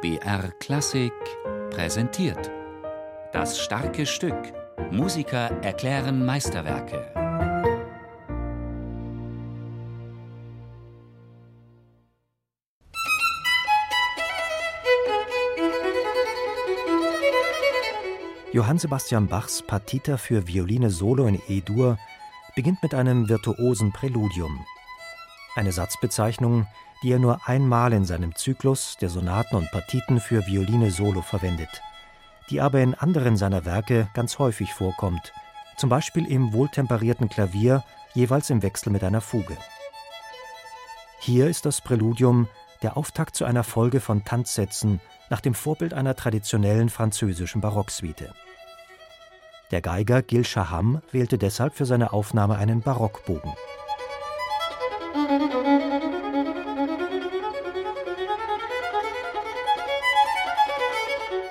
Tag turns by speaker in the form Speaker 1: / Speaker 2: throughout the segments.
Speaker 1: BR Klassik präsentiert. Das starke Stück. Musiker erklären Meisterwerke.
Speaker 2: Johann Sebastian Bachs Partita für Violine Solo in E-Dur beginnt mit einem virtuosen Präludium. Eine Satzbezeichnung, die er nur einmal in seinem Zyklus der Sonaten und Partiten für Violine Solo verwendet, die aber in anderen seiner Werke ganz häufig vorkommt, zum Beispiel im wohltemperierten Klavier, jeweils im Wechsel mit einer Fuge. Hier ist das Präludium der Auftakt zu einer Folge von Tanzsätzen nach dem Vorbild einer traditionellen französischen Barocksuite. Der Geiger Gil Shaham wählte deshalb für seine Aufnahme einen Barockbogen.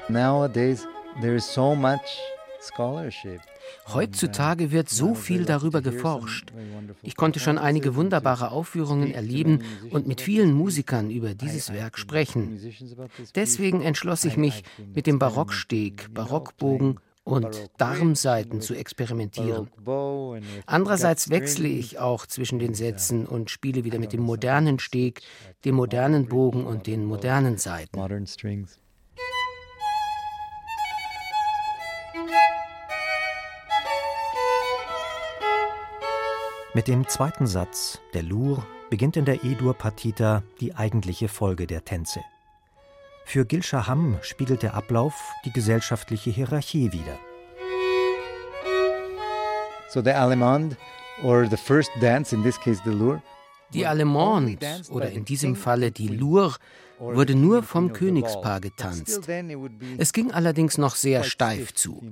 Speaker 3: Nowadays there is so much
Speaker 4: Heutzutage wird so viel darüber geforscht. Ich konnte schon einige wunderbare Aufführungen erleben und mit vielen Musikern über dieses Werk sprechen. Deswegen entschloss ich mich, mit dem Barocksteg, Barockbogen und Darmsaiten zu experimentieren. Andererseits wechsle ich auch zwischen den Sätzen und spiele wieder mit dem modernen Steg, dem modernen Bogen und den modernen Saiten.
Speaker 2: Mit dem zweiten Satz, der Lur, beginnt in der E-Dur-Partita die eigentliche Folge der Tänze. Für Gil Shaham spiegelt der Ablauf die gesellschaftliche Hierarchie wider.
Speaker 3: So the Allemande or the first dance, in this case the Lure,
Speaker 4: die Allemande oder in diesem Falle die Lure wurde nur vom Königspaar getanzt. Es ging allerdings noch sehr steif zu.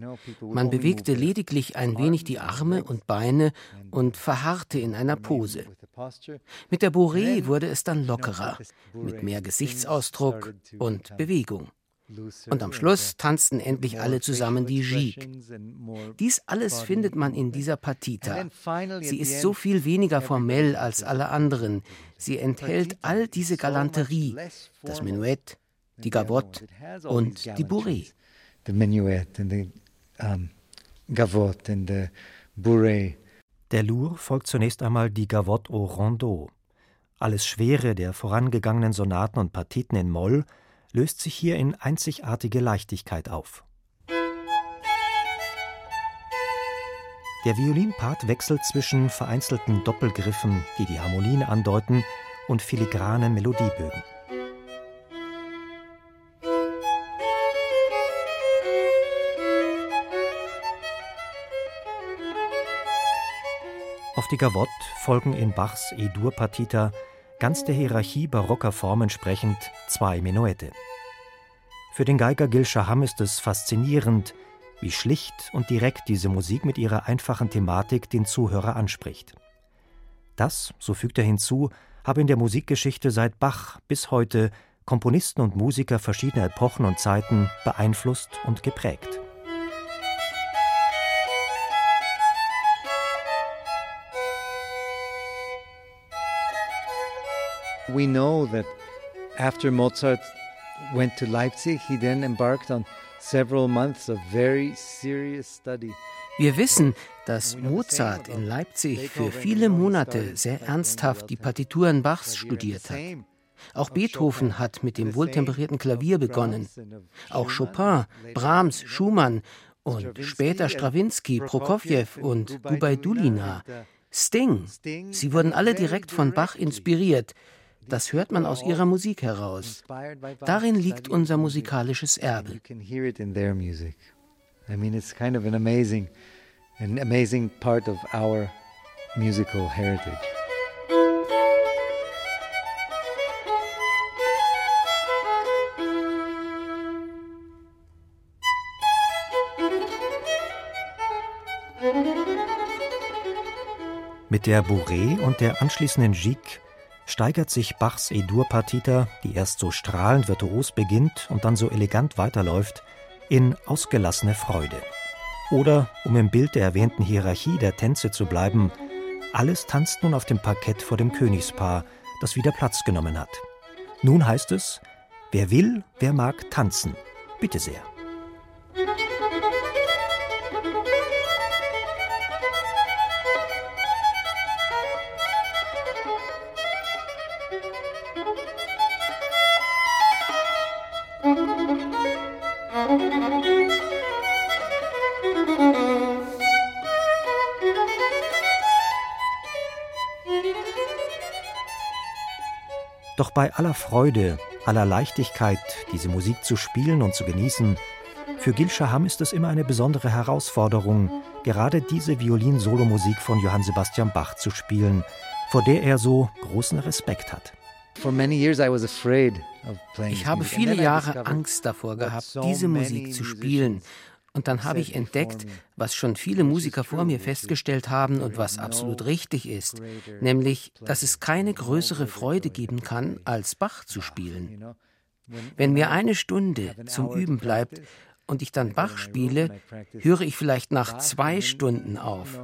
Speaker 4: Man bewegte lediglich ein wenig die Arme und Beine und verharrte in einer Pose. Mit der Bourrée wurde es dann lockerer, mit mehr Gesichtsausdruck und Bewegung. Und am Schluss tanzten endlich alle zusammen die Gigue. Dies alles findet man in dieser Partita. Sie ist so viel weniger formell als alle anderen. Sie enthält all diese Galanterie, das Menuett, die Gavotte und die Bourrée.
Speaker 2: Der Lour folgt zunächst einmal die Gavotte au Rondeau. Alles Schwere der vorangegangenen Sonaten und Partiten in Moll – löst sich hier in einzigartige Leichtigkeit auf. Der Violinpart wechselt zwischen vereinzelten Doppelgriffen, die die Harmonien andeuten, und filigrane Melodiebögen. Auf die Gavotte folgen in Bachs E-Dur-Partita ganz der Hierarchie barocker Form entsprechend zwei Menuette. Für den Geiger Gil Shaham ist es faszinierend, wie schlicht und direkt diese Musik mit ihrer einfachen Thematik den Zuhörer anspricht. Das, so fügt er hinzu, habe in der Musikgeschichte seit Bach bis heute Komponisten und Musiker verschiedener Epochen und Zeiten beeinflusst und geprägt.
Speaker 3: We know that after Mozart went to Leipzig, he then embarked on several months of very serious study.
Speaker 4: Wir wissen, dass Mozart in Leipzig für viele Monate sehr ernsthaft die Partituren Bachs studiert hat. Auch Beethoven hat mit dem wohltemperierten Klavier begonnen. Auch Chopin, Brahms, Schumann und später Strawinski, Prokofjew und Gubaidulina, Sting, sie wurden alle direkt von Bach inspiriert. Das hört man aus ihrer Musik heraus. Darin liegt unser musikalisches Erbe.
Speaker 3: I mean, it's kind of an amazing, an amazing part of our musical heritage.
Speaker 2: Mit der Bourrée und der anschließenden Gigue steigert sich Bachs E-Dur-Partita, die erst so strahlend virtuos beginnt und dann so elegant weiterläuft, in ausgelassene Freude. Oder, um im Bild der erwähnten Hierarchie der Tänze zu bleiben, alles tanzt nun auf dem Parkett vor dem Königspaar, das wieder Platz genommen hat. Nun heißt es, Wer will, wer mag tanzen, bitte sehr. Doch bei aller Freude, aller Leichtigkeit, diese Musik zu spielen und zu genießen, für Gil Shaham ist es immer eine besondere Herausforderung, gerade diese Violin-Solomusik von Johann Sebastian Bach zu spielen, vor der er so großen Respekt hat.
Speaker 4: Ich habe viele Jahre Angst davor gehabt, diese Musik zu spielen, und dann habe ich entdeckt, was schon viele Musiker vor mir festgestellt haben und was absolut richtig ist, nämlich, dass es keine größere Freude geben kann, als Bach zu spielen. Wenn mir eine Stunde zum Üben bleibt und ich dann Bach spiele, höre ich vielleicht nach zwei Stunden auf.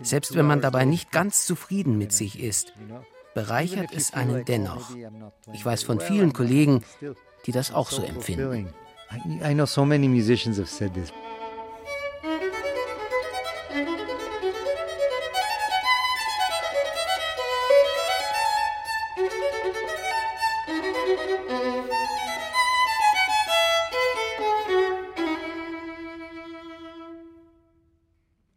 Speaker 4: Selbst wenn man dabei nicht ganz zufrieden mit sich ist, bereichert es einen dennoch. Ich weiß von vielen Kollegen, die das auch so empfinden.
Speaker 3: I, I know so many musicians have said this.